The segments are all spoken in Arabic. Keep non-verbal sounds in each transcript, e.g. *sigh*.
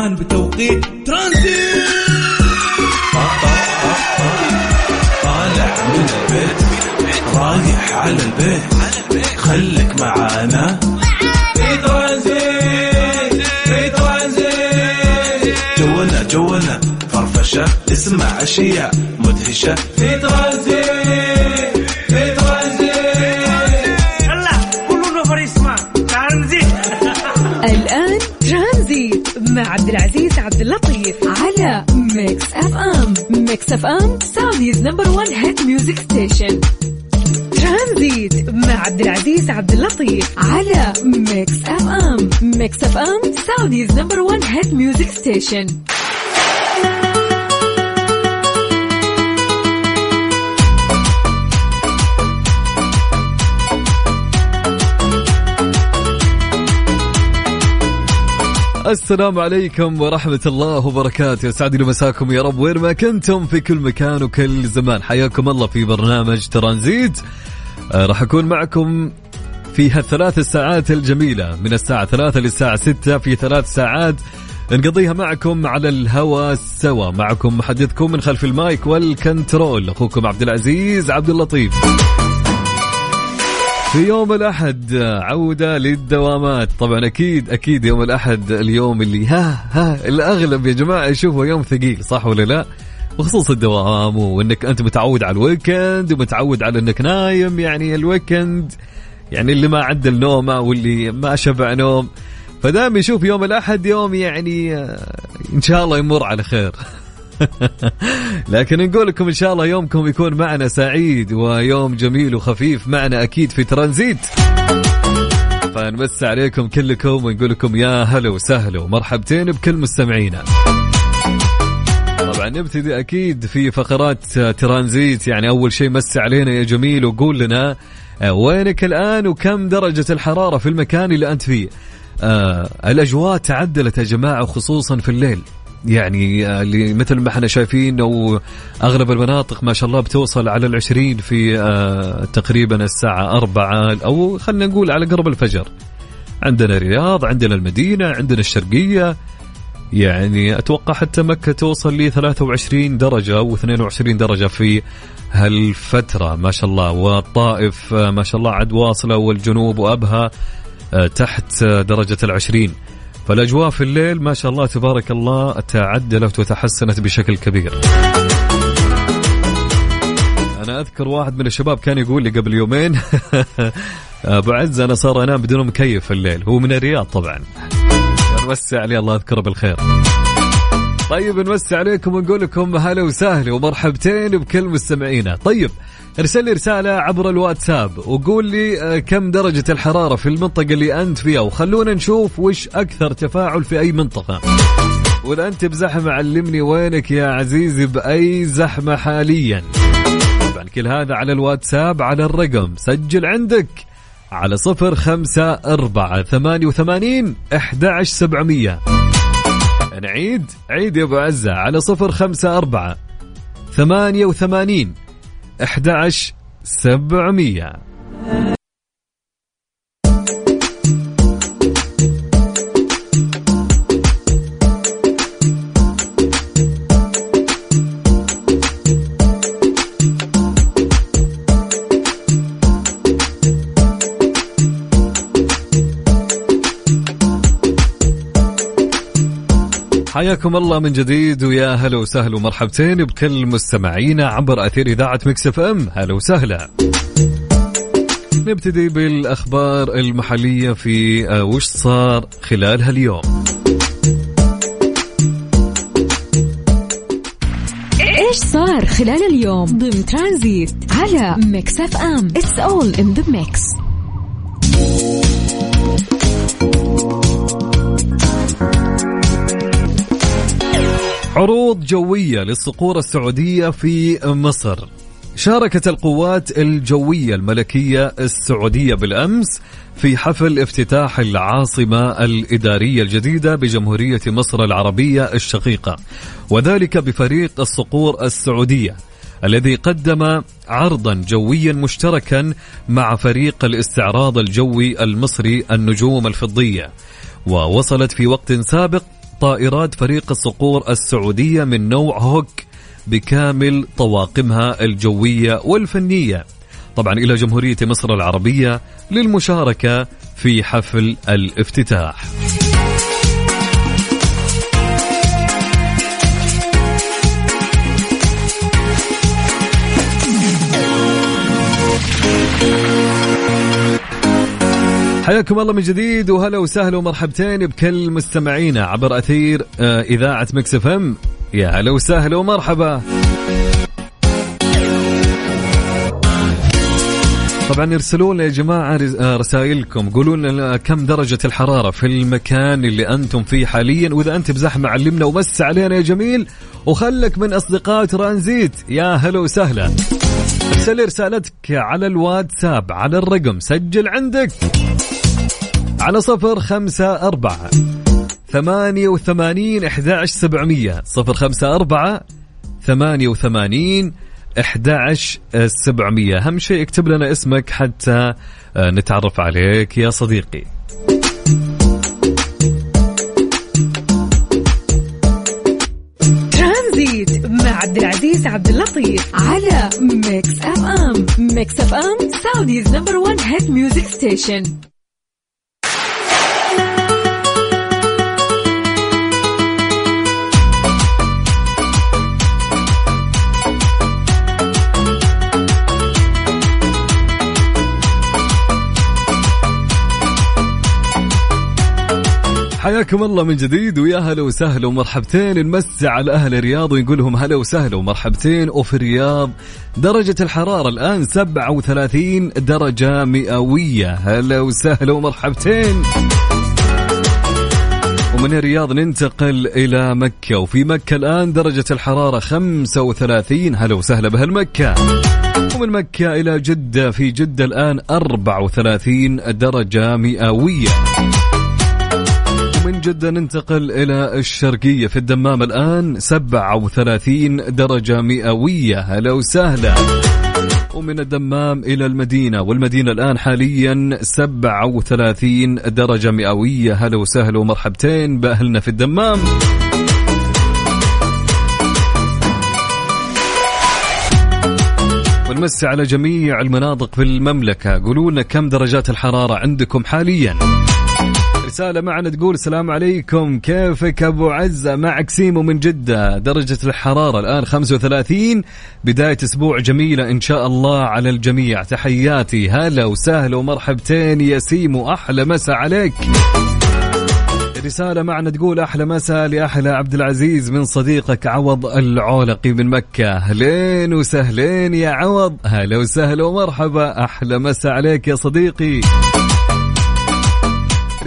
مكان بتوقيت ترانزيت. طالع من البيت رايح على البيت خليك معانا. في ترانزيت في ترانزيت. جولنا جولنا فرفشة اسمع أشياء مدهشة. في ترانزيت. العزيز عبد اللطيف على Mix FM Mix FM Saudi's number 1 hit music station ترانزيت مع عبد العزيز عبد اللطيف على Mix FM Mix FM Saudi's number 1 hit music station السلام عليكم ورحمة الله وبركاته. يسعد مساكم يا رب. وين ما كنتم في كل مكان وكل زمان. حياكم الله في برنامج ترانزيت. آه راح أكون معكم في هالثلاث الساعات الجميلة. من الساعة ثلاثة للساعة ستة في ثلاث ساعات نقضيها معكم على الهوا سوا. معكم محدثكم من خلف المايك والكنترول. أخوكم عبد العزيز عبد اللطيف. في يوم الأحد عودة للدوامات. طبعا أكيد أكيد يوم الأحد اليوم اللي ها ها الأغلب يا جماعة يشوفه يوم ثقيل صح ولا لا؟ بخصوص الدوام وإنك أنت متعود على ال weekend ومتعود على إنك نايم يعني ال weekend يعني اللي ما عدل نومه واللي ما شبع نوم. فدائما يشوف يوم الأحد يوم يعني آه، إن شاء الله يمر على خير. *laughs* لكن نقول لكم إن شاء الله يومكم يكون معنا سعيد ويوم جميل وخفيف. معنا أكيد في ترانزيت. فنمس عليكم كلكم ونقول لكم يا هلا وسهلا ومرحبتين بكل مستمعينا. طبعا نبتدي أكيد في فقرات ترانزيت. يعني أول شيء مس علينا يا جميل وقول لنا آه، وينك الآن وكم درجة الحرارة في المكان اللي أنت فيه؟ آه الأجواء تعدلت يا جماعة وخصوصا في الليل. يعني آه، اللي مثل ما إحنا شايفين أو أغلب المناطق ما شاء الله بتوصل على العشرين في آه، تقريبا الساعة أربعة أو خلينا نقول على قرب الفجر. عندنا الرياض عندنا المدينة عندنا الشرقية. يعني أتوقع حتى مكة توصل ل 23 درجة أو 22 درجة في هالفترة. ما شاء الله. والطائف آه، ما شاء الله عد واصلة والجنوب وأبها تحت درجة العشرين. فالأجواء في الليل ما شاء الله تبارك الله تعدلت وتحسنت بشكل كبير. أنا أذكر واحد من الشباب كان يقول لي قبل يومين *laughs* أبو عز أنا صار أنام بدون مكيف في الليل هو من الرياض طبعا. نوسع عليه الله يذكره بالخير. طيب نوسع عليكم ونقول لكم هلا وسهلا ومرحبتين بكل مستمعينا. طيب ارسل لي رسالة عبر الواتساب وقول لي آه، كم درجة الحرارة في المنطقة اللي أنت فيها؟ وخلونا نشوف وش أكثر تفاعل في أي منطقة. وإذا أنت بزحمة علمني وينك يا عزيزي بأي زحمة حاليا. طبعا كل هذا على الواتساب على الرقم. سجل عندك على صفر خمسة أربعة ثمانية وثمانين أحد سبعمية. نعيد عيد يا أبو عزة على صفر خمسة أربعة ثمانية وثمانين 11 700 حياكم الله من جديد ويا هلا وسهلا ومرحبتين بكل مستمعينا عبر أثير إذاعة Mix FM. هلا وسهلا. نبتدي بالأخبار المحلية في آه، وش صار خلال هاليوم؟ إيش صار خلال اليوم ضمن ترانزيت على Mix FM? It's all in the mix عروض جوية للصقور السعودية في مصر. شاركت القوات الجوية الملكية السعودية بالأمس في حفل افتتاح العاصمة الإدارية الجديدة بجمهورية مصر العربية الشقيقة وذلك بفريق الصقور السعودية الذي قدم عرضا جويا مشتركا مع فريق الاستعراض الجوي المصري النجوم الفضية. ووصلت في وقت سابق طائرات فريق الصقور السعودية من نوع هوك بكامل طواقمها الجوية والفنية. طبعا إلى جمهورية مصر العربية للمشاركة في حفل الافتتاح. حياكم الله من جديد وهلا وسهلا ومرحبتين بكل مستمعينا عبر أثير آه، إذاعة Mix FM. يا هلا وسهلا ومرحبا. طبعا ارسلوا لنا يا جماعة آه، رسائلكم. قولوا لنا كم درجة الحرارة في المكان اللي أنتم فيه حاليا؟ وإذا أنت بزحمه علمنا ومس علينا يا جميل وخلك من أصدقاء ترانزيت. يا هلا وسهلا. ارسل رسالتك على الواتساب على الرقم سجل عندك. على صفر خمسة أربعة ثمانية وثمانين إحدى سبعمية. صفر خمسة أربعة ثمانية وثمانين إحدى سبعمية. أهم شيء اكتب لنا اسمك حتى آه، نتعرف عليك يا صديقي. ترانزيت مع عبد العزيز عبد اللطيف على Mix FM Mix FM Saudi's number 1 hit music station حياكم الله من جديد ويا هلا وسهلا ومرحبتين. نمسي على أهل الرياض ونقول لهم هلا وسهلا ومرحبتين. وفي الرياض درجة الحرارة الآن 37 درجة مئوية. هلا وسهلا ومرحبتين. ومن الرياض ننتقل إلى مكة وفي مكة الآن درجة الحرارة 35 هلا وسهلا بهالمكة ومن مكة إلى جدة في جدة الآن 34 درجة مئوية. ومن جدة ننتقل إلى الشرقية في الدمام الآن. 37 درجة مئوية. هلا وسهلا. ومن الدمام إلى المدينة. والمدينة الآن حاليا 37 درجة مئوية. هلا وسهلا ومرحبتين بأهلنا في الدمام. ونمسي على جميع المناطق في المملكة. قولوا لنا كم درجات الحرارة عندكم حاليا؟ رسالة معنا تقول السلام عليكم. كيفك أبو عزة؟ معك سيمو من جدة درجة الحرارة الآن 35 بداية أسبوع جميلة إن شاء الله على الجميع. تحياتي. هلا وسهلا ومرحبتين يا سيمو. أحلى مسا عليك. رسالة معنا تقول أحلى مساء لأحلى عبد العزيز من صديقك عوض العولقي من مكة. أهلين وسهلين يا عوض. هلا وسهلا ومرحبا. أحلى مساء عليك يا صديقي.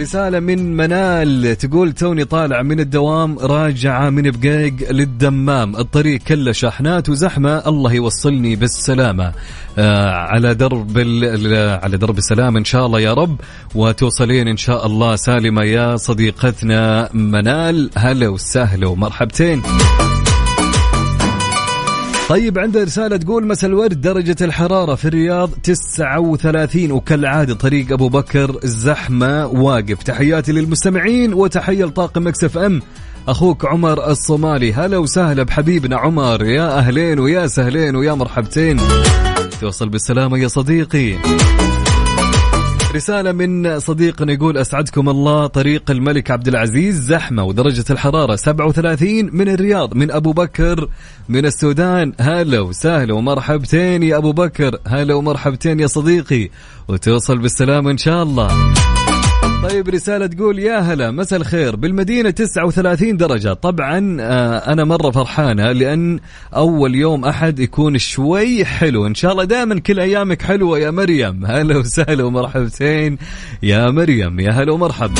رسالة من منال تقول توني طالع من الدوام راجعة من بقيق للدمام. الطريق كله شاحنات وزحمة. الله يوصلني بالسلامة. آه على درب على درب السلام إن شاء الله يا رب. وتوصلين إن شاء الله سالمة يا صديقتنا منال. هلا وسهلا ومرحبتين. طيب عنده رسالة تقول مساء الورد درجة الحرارة في الرياض 39 وكالعادة طريق أبو بكر زحمة واقف. تحياتي للمستمعين وتحية لطاقم إف إم. أخوك عمر الصومالي هلا وسهلا بحبيبنا عمر. يا أهلين ويا سهلين ويا مرحبتين. توصل بالسلامة يا صديقي. رسالة من صديقنا يقول أسعدكم الله طريق الملك عبد العزيز زحمة ودرجة الحرارة 37 من الرياض من أبو بكر من السودان. هلا وسهلا ومرحبتين يا أبو بكر هلا ومرحبتين يا صديقي وتوصل بالسلامة إن شاء الله. طيب رسالة تقول يا هلا مساء الخير. بالمدينة 39 درجة. طبعا آه، أنا مرة فرحانة لأن أول يوم أحد يكون شوي حلو. إن شاء الله دائما كل أيامك حلوة يا مريم. هلا وسهلا ومرحبتين يا مريم يا هلا ومرحبا.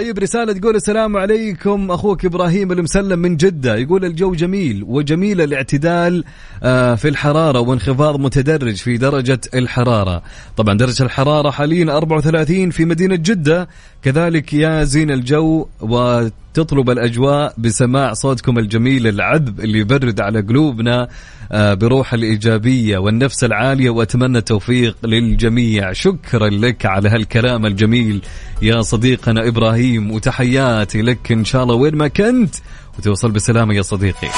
طيب رسالة تقول السلام عليكم أخوك إبراهيم المسلم من جدة. يقول الجو جميل وجميل الاعتدال آه، في الحرارة وانخفاض متدرج في درجة الحرارة. طبعا درجة الحرارة حاليا 34 في مدينة جدة. كذلك يا زين الجو و تطلب الأجواء بسماع صوتكم الجميل العذب اللي يبرد على قلوبنا آه، بروح الإيجابية والنفس العالية وأتمنى التوفيق للجميع. شكرا لك على هالكلام الجميل يا صديقنا إبراهيم وتحياتي لك إن شاء الله وين ما كنت وتوصل بسلامة يا صديقي.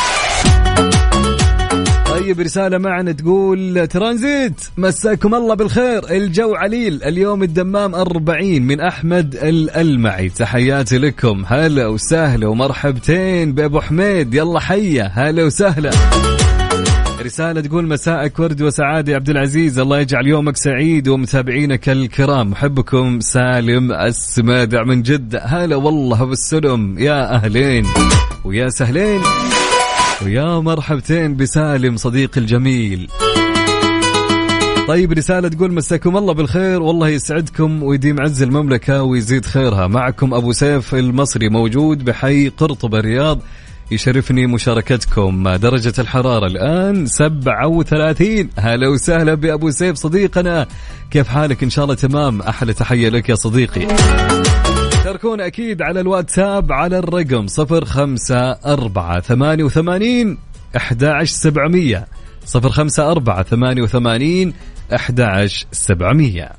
طيب رسالة معنا تقول ترانزيت مساكم الله بالخير. الجو عليل اليوم الدمام 40 من أحمد الألمعي. تحياتي لكم. هلا وسهلا ومرحبتين بأبو حميد. يلا حيا. هلا وسهلا. رسالة تقول مساءك ورد وسعادة عبد العزيز. الله يجعل يومك سعيد ومتابعينك الكرام. محبكم سالم السمادع من جدة. هلا والله بالسلم. يا أهلين ويا سهلين. ويا مرحبتين بسالم صديقي الجميل. طيب رسالة تقول مساكم الله بالخير والله يسعدكم ويديم عز المملكة ويزيد خيرها. معكم أبو سيف المصري موجود بحي قرطبة الرياض يشرفني مشاركتكم درجة الحرارة الآن 37 هلا وسهلا بأبو سيف صديقنا. كيف حالك؟ إن شاء الله تمام. أحلى تحية لك يا صديقي. شاركونا أكيد على الواتساب على الرقم 054 88 11700 054 88 11700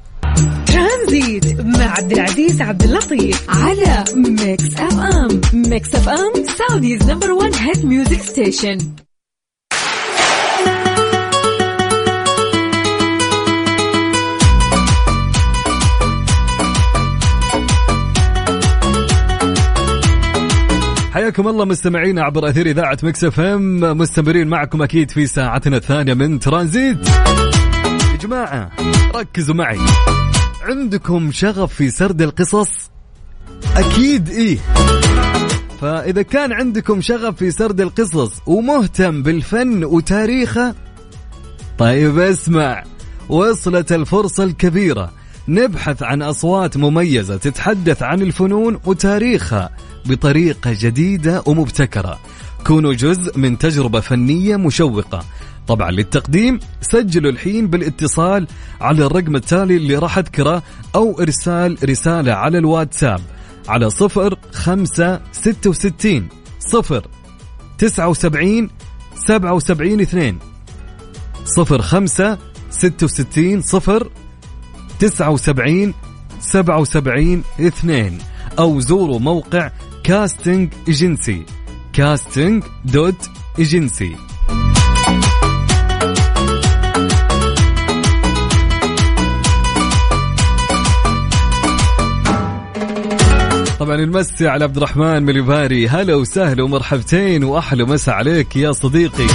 ترانزيت مع عبد العزيز عبد اللطيف على Mix FM. Mix FM Saudi's number 1 hit music station حياكم الله مستمعينا عبر أثير إذاعة Mix FM. مستمرين معكم أكيد في ساعتنا الثانية من ترانزيت. يا جماعة ركزوا معي. عندكم شغف في سرد القصص؟ أكيد إيه. فإذا كان عندكم شغف في سرد القصص ومهتم بالفن وتاريخه طيب اسمع وصلت الفرصة الكبيرة. نبحث عن أصوات مميزة تتحدث عن الفنون وتاريخها. بطريقة جديدة ومبتكرة. كونوا جزء من تجربة فنية مشوقة. طبعا للتقديم سجلوا الحين بالاتصال على الرقم التالي اللي راح أذكره أو إرسال رسالة على الواتساب على صفر خمسة ستة وستين صفر تسعة وسبعين سبعة وسبعين اثنين. صفر خمسة ستة وستين صفر تسعة وسبعين سبعة وسبعين اثنين. أو زوروا موقع casting agency. casting dot agency. طبعا المسي على عبد الرحمن مليباري. هلا وسهلا ومرحبتين وأحلى مسا عليك يا صديقي.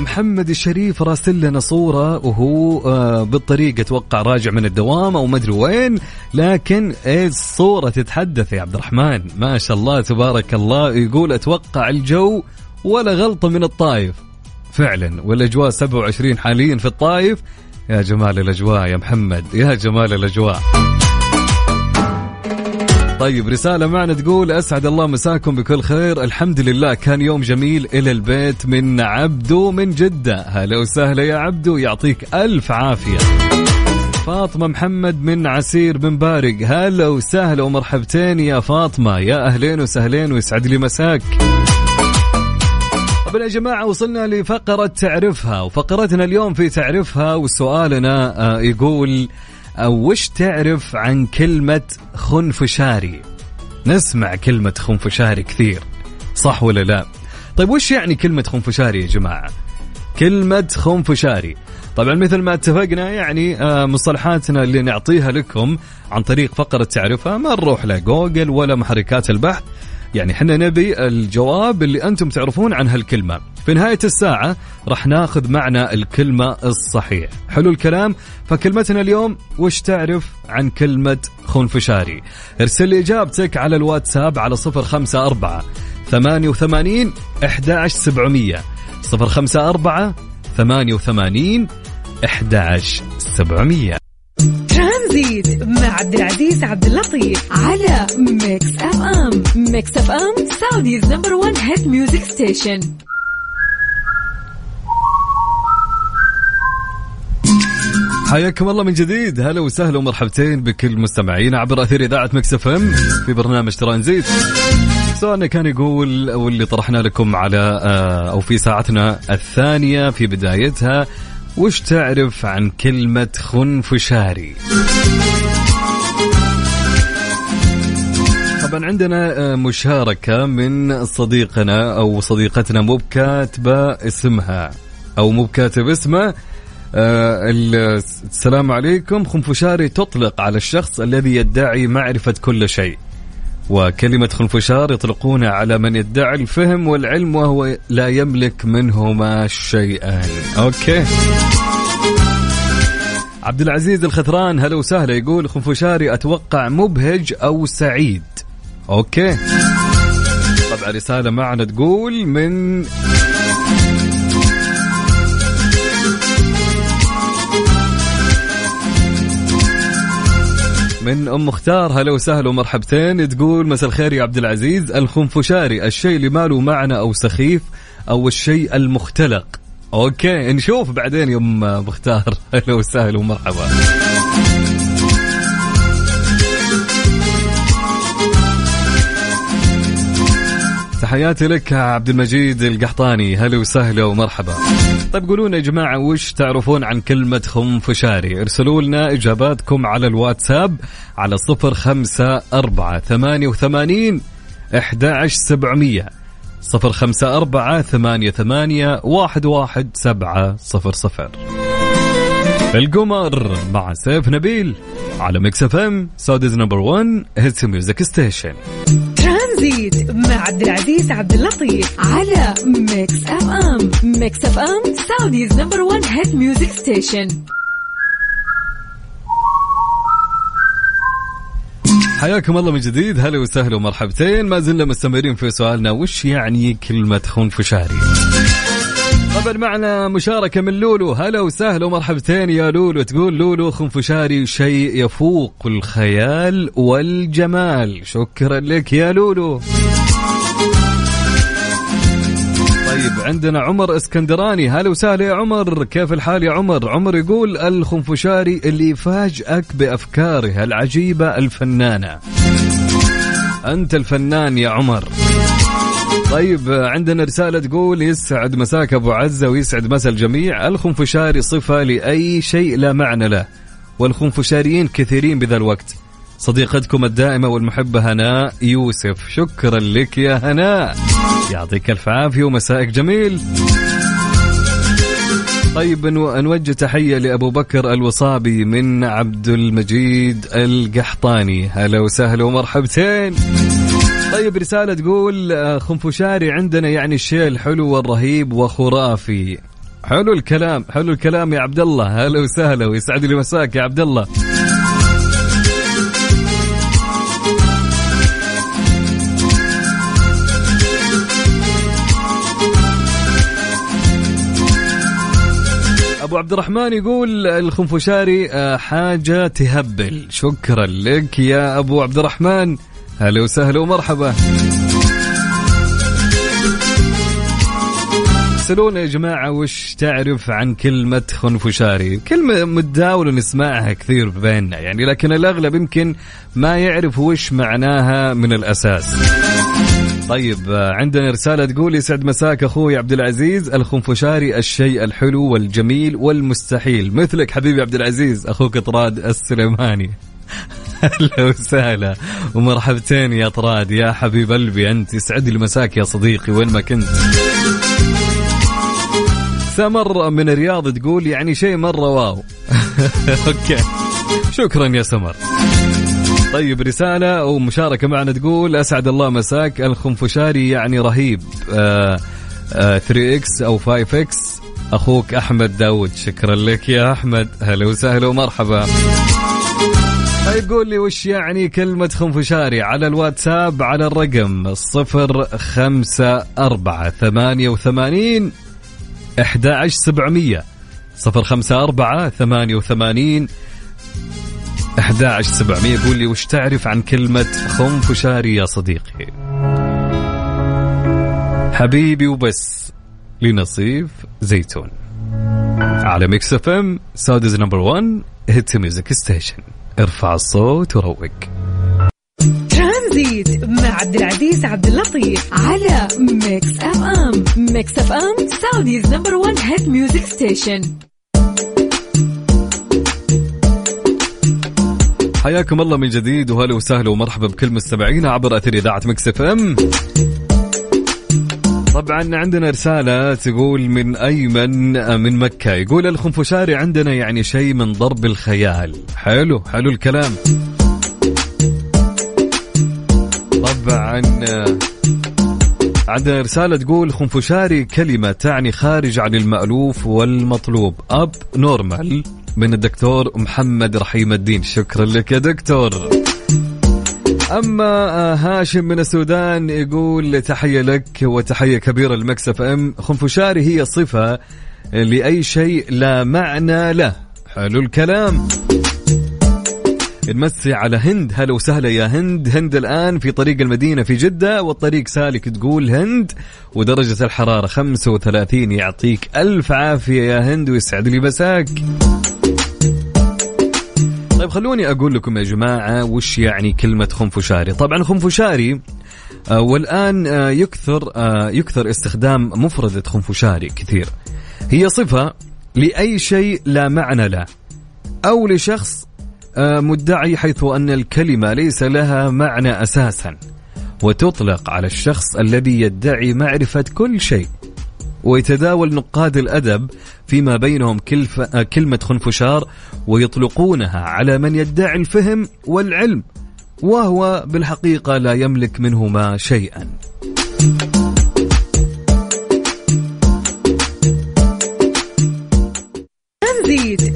محمد الشريف راسل لنا صورة وهو آه بالطريق أتوقع راجع من الدوام أو مدري وين لكن الصورة تتحدث يا عبد الرحمن. ما شاء الله تبارك الله يقول أتوقع الجو ولا غلطة من الطايف فعلا والأجواء 27 حاليا في الطايف يا جمال الأجواء يا محمد يا جمال الأجواء. طيب رسالة معنا تقول أسعد الله مساكم بكل خير. الحمد لله كان يوم جميل إلى البيت من عبدو من جدة. هلا وسهلا يا عبدو يعطيك ألف عافية. فاطمة محمد من عسير بن بارق هلا وسهلا ومرحبتين يا فاطمة. يا أهلين وسهلين ويسعد لي مساك. طبعا يا جماعة وصلنا لفقرة تعرفها وفقرتنا اليوم في تعرفها وسؤالنا آه، يقول أو وش تعرف عن كلمة خنفشاري؟ نسمع كلمة خنفشاري كثير صح ولا لا؟ طيب وش يعني كلمة خنفشاري يا جماعة؟ كلمة خنفشاري. طبعا مثل ما اتفقنا يعني آه، مصطلحاتنا اللي نعطيها لكم عن طريق فقرة تعرفها ما نروح لا جوجل ولا محركات البحث يعني إحنا نبي الجواب اللي أنتم تعرفون عن هالكلمة. في نهاية الساعة راح ناخذ معنا الكلمة الصحيح. حلو الكلام؟ فكلمتنا اليوم وش تعرف عن كلمة خنفشاري؟ ارسل لي إجابتك على الواتساب على 054 88 11700 054 88 11700 ترانزيت مع عبد العزيز عبد اللطيف على Mix FM. Mix FM Saudi's number 1 hit music station. حياكم الله من جديد. هلا وسهلا ومرحبتين بكل مستمعينا عبر أثير إذاعة Mix FM في برنامج ترانزيت. سؤالنا كان يقول واللي طرحنا لكم على آه، أو في ساعتنا الثانية في بدايتها وش تعرف عن كلمة خنفشاري؟ طبعا عندنا آه، مشاركة من صديقنا أو صديقتنا مو بكاتبة اسمها أو مو بكاتب اسمه. آه السلام عليكم. خنفشاري تطلق على الشخص الذي يدعي معرفة كل شيء. وكلمة خنفشار يطلقون على من يدعي الفهم والعلم وهو لا يملك منهما شيئا. okay. عبد العزيز الخثران هلا وسهلا يقول خنفشاري أتوقع مبهج أو سعيد. okay. طبعا رسالة معنا تقول من من أم مختار. هلا وسهلا ومرحبتين. تقول مساء الخير يا عبد العزيز. الخنفشاري الشيء اللي ما له معنى أو سخيف أو الشيء المختلق. أوكي نشوف بعدين يا أم مختار. *laughs* هلا وسهلا ومرحبا. تحياتي لك عبد المجيد القحطاني. هلا وسهلا ومرحبا. طيب قولوا لنا يا جماعة وش تعرفون عن كلمة خنفشاري؟ ارسلوا لنا إجاباتكم على الواتساب على صفر خمسة أربعة ثمانية وثمانين أحد سبعمية صفر خمسة أربعة ثمانية ثمانية واحد واحد سبعة صفر صفر. القمر مع سيف نبيل على Mix FM Saudi's number 1 hit music station. ترانزيت مع عبد العزيز عبد اللطيف على Mix FM Mix FM Saudi's number 1 hit music station حياكم الله من جديد. هلا وسهلا ومرحبتين. ما زلنا مستمرين في سؤالنا وش يعني كلمة خنفشاري؟ طبعا معنا مشاركة من لولو. هلا وسهلا ومرحبتين يا لولو. تقول لولو خنفشاري شيء يفوق الخيال والجمال. شكرا لك يا لولو. طيب عندنا عمر اسكندراني. هلا وسهلا يا عمر. كيف الحال يا عمر؟ عمر يقول الخنفشاري اللي يفاجئك بأفكاره العجيبة الفنانة. أنت الفنان يا عمر. طيب عندنا رسالة تقول يسعد مساك أبو عزة ويسعد مسا الجميع. الخنفشاري صفة لأي شيء لا معنى له والخنفشاريين كثيرين بذا الوقت. صديقتكم الدائمة والمحبة هناء يوسف. شكرا لك يا هناء يعطيك ألف عافية ومسائك جميل. طيب نوجه تحية لأبو بكر الوصابي من عبد المجيد القحطاني. هلا وسهلا ومرحبتين. *laughs* طيب رسالة تقول آه، خنفشاري عندنا يعني الشيء الحلو والرهيب وخرافي. حلو الكلام حلو الكلام يا عبد الله هلا وسهلا ويسعد لي مساك يا عبد الله أبو عبد الرحمن يقول الخنفشاري آه، حاجة تهبل. شكرا لك يا أبو عبد الرحمن. هلا وسهلا ومرحبا. سألونا يا جماعة وش تعرف عن كلمة خنفشاري؟ كلمة متداولة نسمعها كثير بيننا يعني لكن الأغلب يمكن ما يعرف وش معناها من الأساس. طيب عندنا رسالة تقول يسعد مساك أخوي عبد العزيز الخنفشاري الشيء الحلو والجميل والمستحيل. مثلك حبيبي عبد العزيز أخوك طراد السليماني. *laughs* أهلا وسهلا. ومرحبتين يا طراد. يا حبيب قلبي أنت يسعد لي مساك يا صديقي. وين ما كنت. سمر من الرياض تقول يعني شيء مرة wow. *laughs* okay. شكرا يا سمر طيب رسالة أو مشاركة معنا تقول أسعد الله مساك. الخنفشاري يعني رهيب. آه آه 3 X أو 5 X أخوك أحمد داود شكرا لك يا أحمد. هلا وسهلا ومرحبا. طيب قول لي وش يعني كلمة خنفشاري على الواتساب على الرقم صفر خمسة أربعة ثمانية وثمانين إحدى عشر سبعمية. صفر خمسة أربعة ثمانية وثمانين إحدى عشر سبعمية. قول لي وش تعرف عن كلمة خنفشاري يا صديقي؟ حبيبي وبس لنصيف زيتون. على Mix FM Saudi's number 1 hit music station ارفع الصوت وروق. ترانزيت مع عبد العزيز عبد اللطيف على Mix FM. Mix FM Saudi's number 1 hit music station. حياكم الله من جديد وهلا وسهلا ومرحبا بكل مستمعينا عبر أثير إذاعة Mix FM. طبعا عندنا رسالة تقول من أيمن من مكة. يقول الخنفشاري عندنا يعني شيء من ضرب الخيال. حلو حلو الكلام. طبعا عندنا رسالة تقول خنفشاري كلمة تعني خارج عن المألوف والمطلوب. أب نورمال من الدكتور محمد رحيم الدين. شكرا لك يا دكتور. أما آه، هاشم من السودان يقول تحية لك وتحية كبيرة لمكسف أم. خنفشاري هي صفة لأي شيء لا معنى له. حلو الكلام. نمسي على هند. هلا وسهلا يا هند. هند الآن في طريق المدينة في جدة والطريق سالك تقول هند ودرجة الحرارة 35 يعطيك ألف عافية يا هند ويسعد لي مساك. طيب خلوني أقول لكم يا جماعة وش يعني كلمة خنفشاري. طبعا خنفشاري آه والآن آه يكثر آه يكثر استخدام مفردة خنفشاري كثير. هي صفة لأي شيء لا معنى له أو لشخص مدعي حيث أن الكلمة ليس لها معنى أساسا وتطلق على الشخص الذي يدعي معرفة كل شيء. ويتداول نقاد الأدب فيما بينهم كلمة خنفشار ويطلقونها على من يدعي الفهم والعلم وهو بالحقيقة لا يملك منهما شيئا.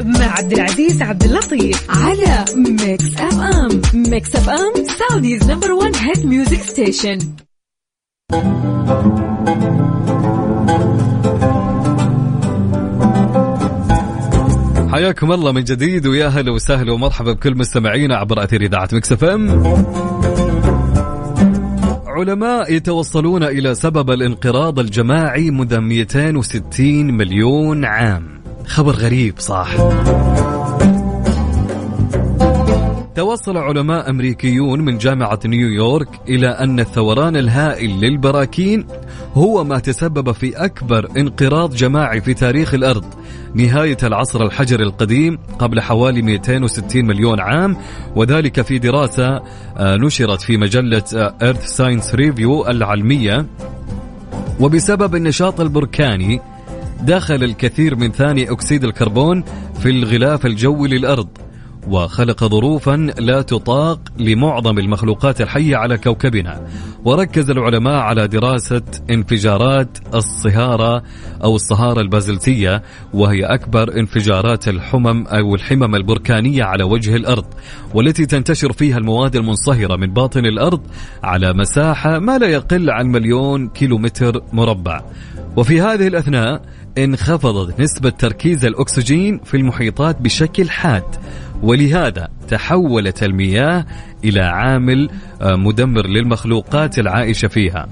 مع عبد العزيز عبد اللطيف على Mix FM Mix FM Saudi's number 1 hit music station حياكم الله من جديد ويا هلا وسهلا ومرحبا بكل مستمعينا عبر أثير إذاعة Mix FM. علماء يتوصلون إلى سبب الانقراض الجماعي منذ 260 مليون عام. خبر غريب صح؟ توصل علماء أمريكيون من جامعة نيويورك إلى أن الثوران الهائل للبراكين هو ما تسبب في أكبر انقراض جماعي في تاريخ الأرض. نهاية العصر الحجري القديم قبل حوالي 260 مليون عام وذلك في دراسة آه، نشرت في مجلة Earth Science Review العلمية. وبسبب النشاط البركاني دخل الكثير من ثاني أكسيد الكربون في الغلاف الجوي للأرض. وخلق ظروفا لا تطاق لمعظم المخلوقات الحية على كوكبنا. وركز العلماء على دراسة انفجارات الصهارة أو الصهارة البازلتية وهي أكبر انفجارات الحمم أو الحمم البركانية على وجه الأرض والتي تنتشر فيها المواد المنصهرة من باطن الأرض على مساحة ما لا يقل عن مليون كيلومتر مربع. وفي هذه الأثناء انخفضت نسبة تركيز الأكسجين في المحيطات بشكل حاد ولهذا تحولت المياه إلى عامل آه، مدمر للمخلوقات العائشة فيها.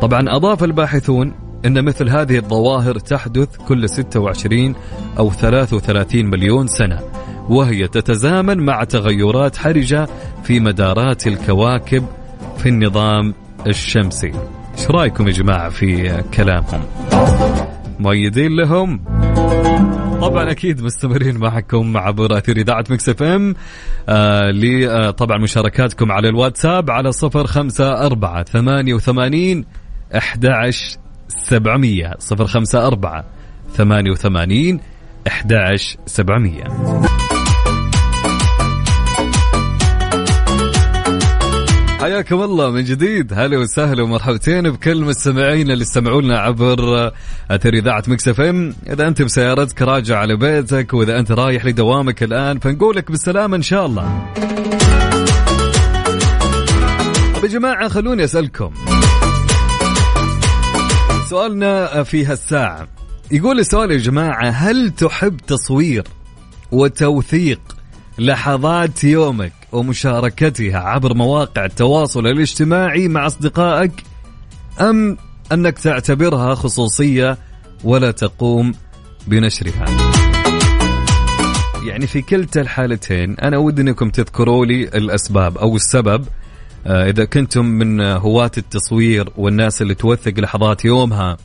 طبعا أضاف الباحثون أن مثل هذه الظواهر تحدث كل 26 أو 33 مليون سنة وهي تتزامن مع تغيرات حرجة في مدارات الكواكب في النظام الشمسي. إيش رأيكم يا جماعة في كلامهم؟ مؤيدين لهم. طبعا أكيد مستمرين معكم عبر أثير إذاعة Mix FM. آه لي آه طبعا مشاركاتكم على الواتساب على صفر خمسة أربعة ثمانية وثمانين أحد عشر سبعمية. صفر خمسة أربعة ثمانية وثمانين أحد عشر سبعمية. حياكم الله من جديد. هلا وسهلا ومرحبتين بكل مستمعينا اللي استمعوا لنا عبر أثير إذاعة Mix FM. إذا أنت بسيارتك راجع على بيتك وإذا أنت رايح لدوامك الآن فنقول لك بالسلامة إن شاء الله. يا جماعة خلوني أسألكم. سؤالنا في هالساعة. يقول السؤال يا جماعة هل تحب تصوير وتوثيق لحظات يومك؟ ومشاركتها عبر مواقع التواصل الاجتماعي مع أصدقائك أم أنك تعتبرها خصوصية ولا تقوم بنشرها؟ يعني في كلتا الحالتين أنا ودي أنكم تذكروا لي الأسباب أو السبب. آه، إذا كنتم من هواة التصوير والناس اللي توثق لحظات يومها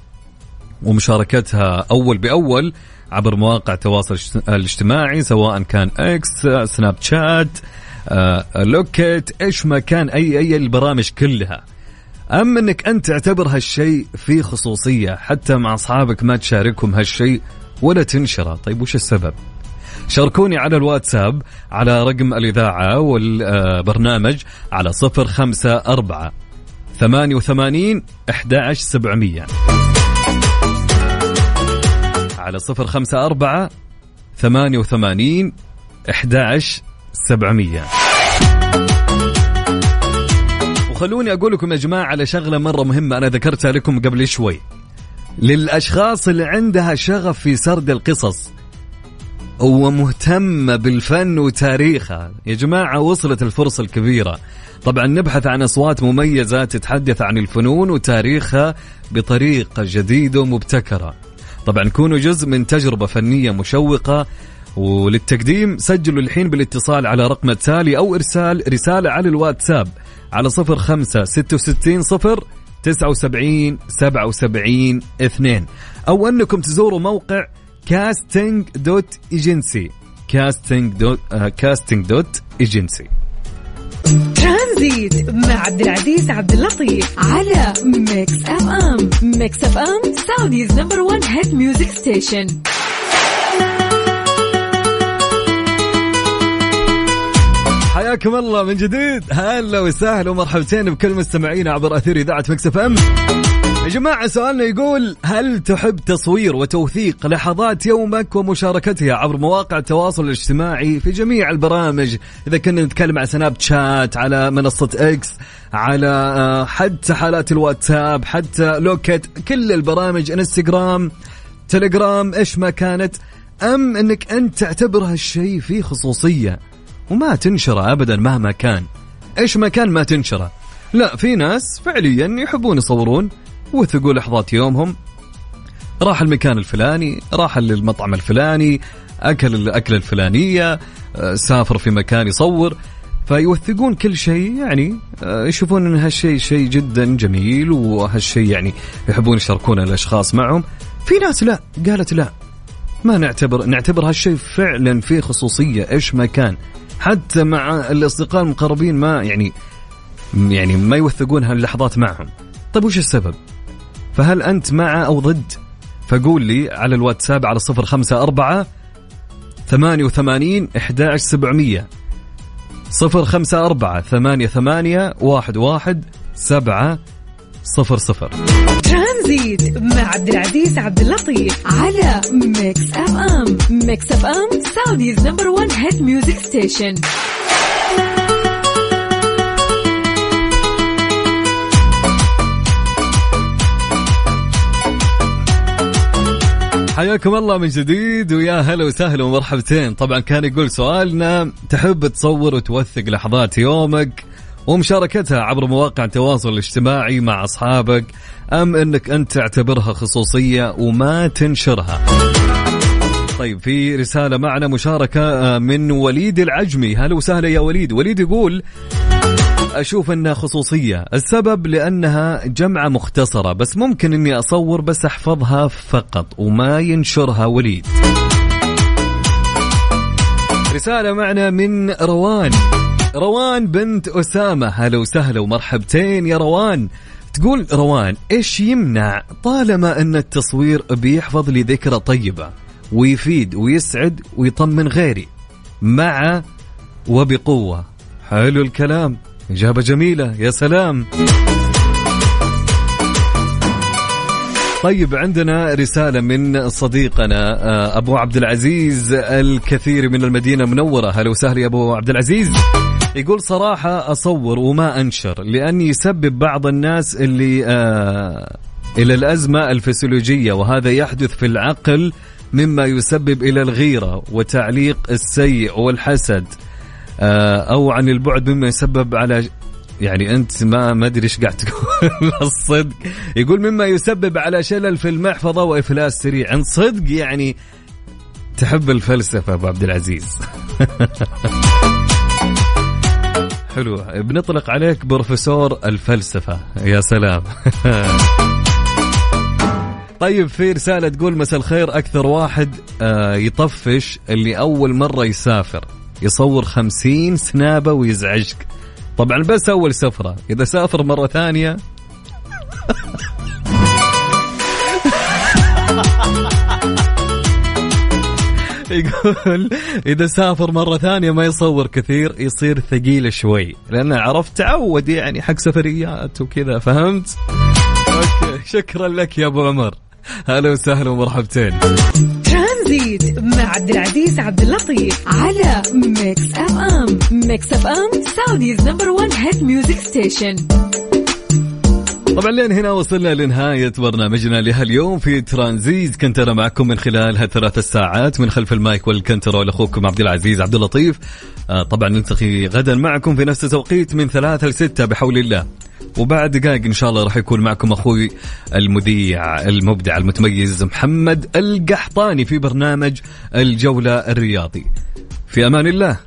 ومشاركتها أول بأول عبر مواقع التواصل الاجتماعي سواء كان إكس سناب شات Locket إيش ما كان أي أي البرامج كلها. أما إنك انت تعتبر هالشيء في خصوصية حتى مع أصحابك ما تشاركهم هالشيء ولا تنشره. طيب وش السبب؟ شاركوني على الواتساب على رقم الإذاعة والبرنامج على صفر خمسة أربعة ثمانية وثمانين أحد سبعمية. على صفر خمسة أربعة ثمانية وثمانين أحد سبعمية. وخلوني أقول لكم يا جماعة على شغلة مرة مهمة أنا ذكرتها لكم قبل شوي. للأشخاص اللي عندها شغف في سرد القصص ومهتمة بالفن وتاريخها يا جماعة وصلت الفرصة الكبيرة. طبعا نبحث عن أصوات مميزة تتحدث عن الفنون وتاريخها بطريقة جديدة ومبتكرة. طبعا كونوا جزء من تجربة فنية مشوقة وللتقديم سجلوا الحين بالاتصال على رقم التالي أو إرسال رسالة على الواتساب على صفر خمسة ستة وستين صفر تسعة وسبعين سبعة وسبعين اثنين. أو أنكم تزوروا موقع casting dot agency. casting dot casting dot agency. ترانزيت مع عبد العزيز عبد اللطيف على Mix FM. Mix FM Saudi's number 1 hit music station. حياكم الله من جديد. هلا وسهلا ومرحبتين بكل مستمعينا عبر أثير إذاعة Mix FM. يا جماعة سؤالنا يقول هل تحب تصوير وتوثيق لحظات يومك ومشاركتها عبر مواقع التواصل الاجتماعي في جميع البرامج؟ إذا كنا نتكلم على سناب شات على منصة إكس على آه، حتى حالات الواتساب حتى Locket كل البرامج إنستغرام تليجرام إيش ما كانت. أم أنك أنت تعتبر هالشيء فيه خصوصية؟ وما تنشره أبدا مهما كان. إيش ما كان ما تنشره لا في ناس فعليا يحبون يصورون وثقوا لحظات يومهم. راح المكان الفلاني راح للمطعم الفلاني أكل الأكلة الفلانية آه، سافر في مكان يصور. فيوثقون كل شيء يعني آه، يشوفون إن هالشيء شيء جدا جميل وهالشيء يعني يحبون يشاركون الأشخاص معهم. في ناس لا قالت لا. ما نعتبر نعتبر هالشيء فعلا فيه خصوصية. إيش ما كان؟ حتى مع الأصدقاء المقربين ما يعني يعني ما يوثقون هاللحظات معهم. طيب وش السبب؟ فهل أنت مع أو ضد؟ فقول لي على الواتساب على صفر خمسة أربعة ثمانية وثمانين إحدى سبعمية. صفر خمسة أربعة ثمانية ثمانية واحد واحد سبعة صفر صفر. ترانزيت مع عبد العزيز عبد اللطيف على Mix FM. Mix FM Saudi's number 1 hit music station. حياكم الله من جديد ويا هلا وسهلا ومرحبتين. طبعا كان يقول سؤالنا تحب تصور وتوثق لحظات يومك؟ ومشاركتها عبر مواقع التواصل الاجتماعي مع أصحابك أم إنك أنت تعتبرها خصوصية وما تنشرها. طيب في رسالة معنا مشاركة من وليد العجمي. هلا وسهلا يا وليد. وليد يقول أشوف إنها خصوصية. السبب لأنها جمعة مختصرة بس ممكن إني أصور بس أحفظها فقط وما ينشرها وليد. رسالة معنا من روان. روان بنت أسامة. هلا وسهلا ومرحبتين يا روان. تقول روان إيش يمنع طالما أن التصوير بيحفظ لي ذكرى طيبة ويفيد ويسعد ويطمن غيري؟ مع وبقوة. حلو الكلام. إجابة جميلة. يا سلام. طيب عندنا رسالة من صديقنا آه، أبو عبد العزيز الكثير من المدينة المنورة. هلا وسهلا يا أبو عبد العزيز. يقول صراحة أصور وما أنشر لأني يسبب بعض الناس اللي آه إلى الأزمة الفسيولوجية وهذا يحدث في العقل مما يسبب إلى الغيرة وتعليق السيء والحسد آه، أو عن البعد مما يسبب على يعني أنت ما ما أدري إيش قاعد تقول. *laughs* الصدق. يقول مما يسبب على شلل في المحفظة وإفلاس سريع. عن صدق يعني تحب الفلسفة أبو عبد العزيز. *laughs* حلو. بنطلق عليك بروفيسور الفلسفة. يا سلام. *laughs* طيب في رسالة تقول مساء الخير. أكثر واحد آه، يطفش اللي أول مرة يسافر. يصور خمسين سنابة ويزعجك. طبعا بس أول سفرة. إذا سافر مرة ثانية يقول إذا سافر مرة ثانية ما يصور كثير يصير ثقيل شوي. لأنه عرفت تعود يعني حق سفريات وكذا فهمت؟ Okay شكرا لك يا أبو عمر. هلا وسهلا ومرحبتين. ترانزيت مع عبد العزيز عبد اللطيف على Mix FM Mix FM Saudi's number 1 hit music station طبعا لين هنا وصلنا لنهاية برنامجنا لهاليوم في ترانزيت. كنت أنا معكم من خلال هالثلاث الساعات من خلف ال mic وال control أخوكم عبد العزيز عبد اللطيف. آه طبعا نلتقي غدا معكم في نفس التوقيت من ثلاثة لستة بحول الله. وبعد دقائق إن شاء الله راح يكون معكم أخوي المذيع المبدع المتميز محمد القحطاني في برنامج الجولة الرياضي. في أمان الله.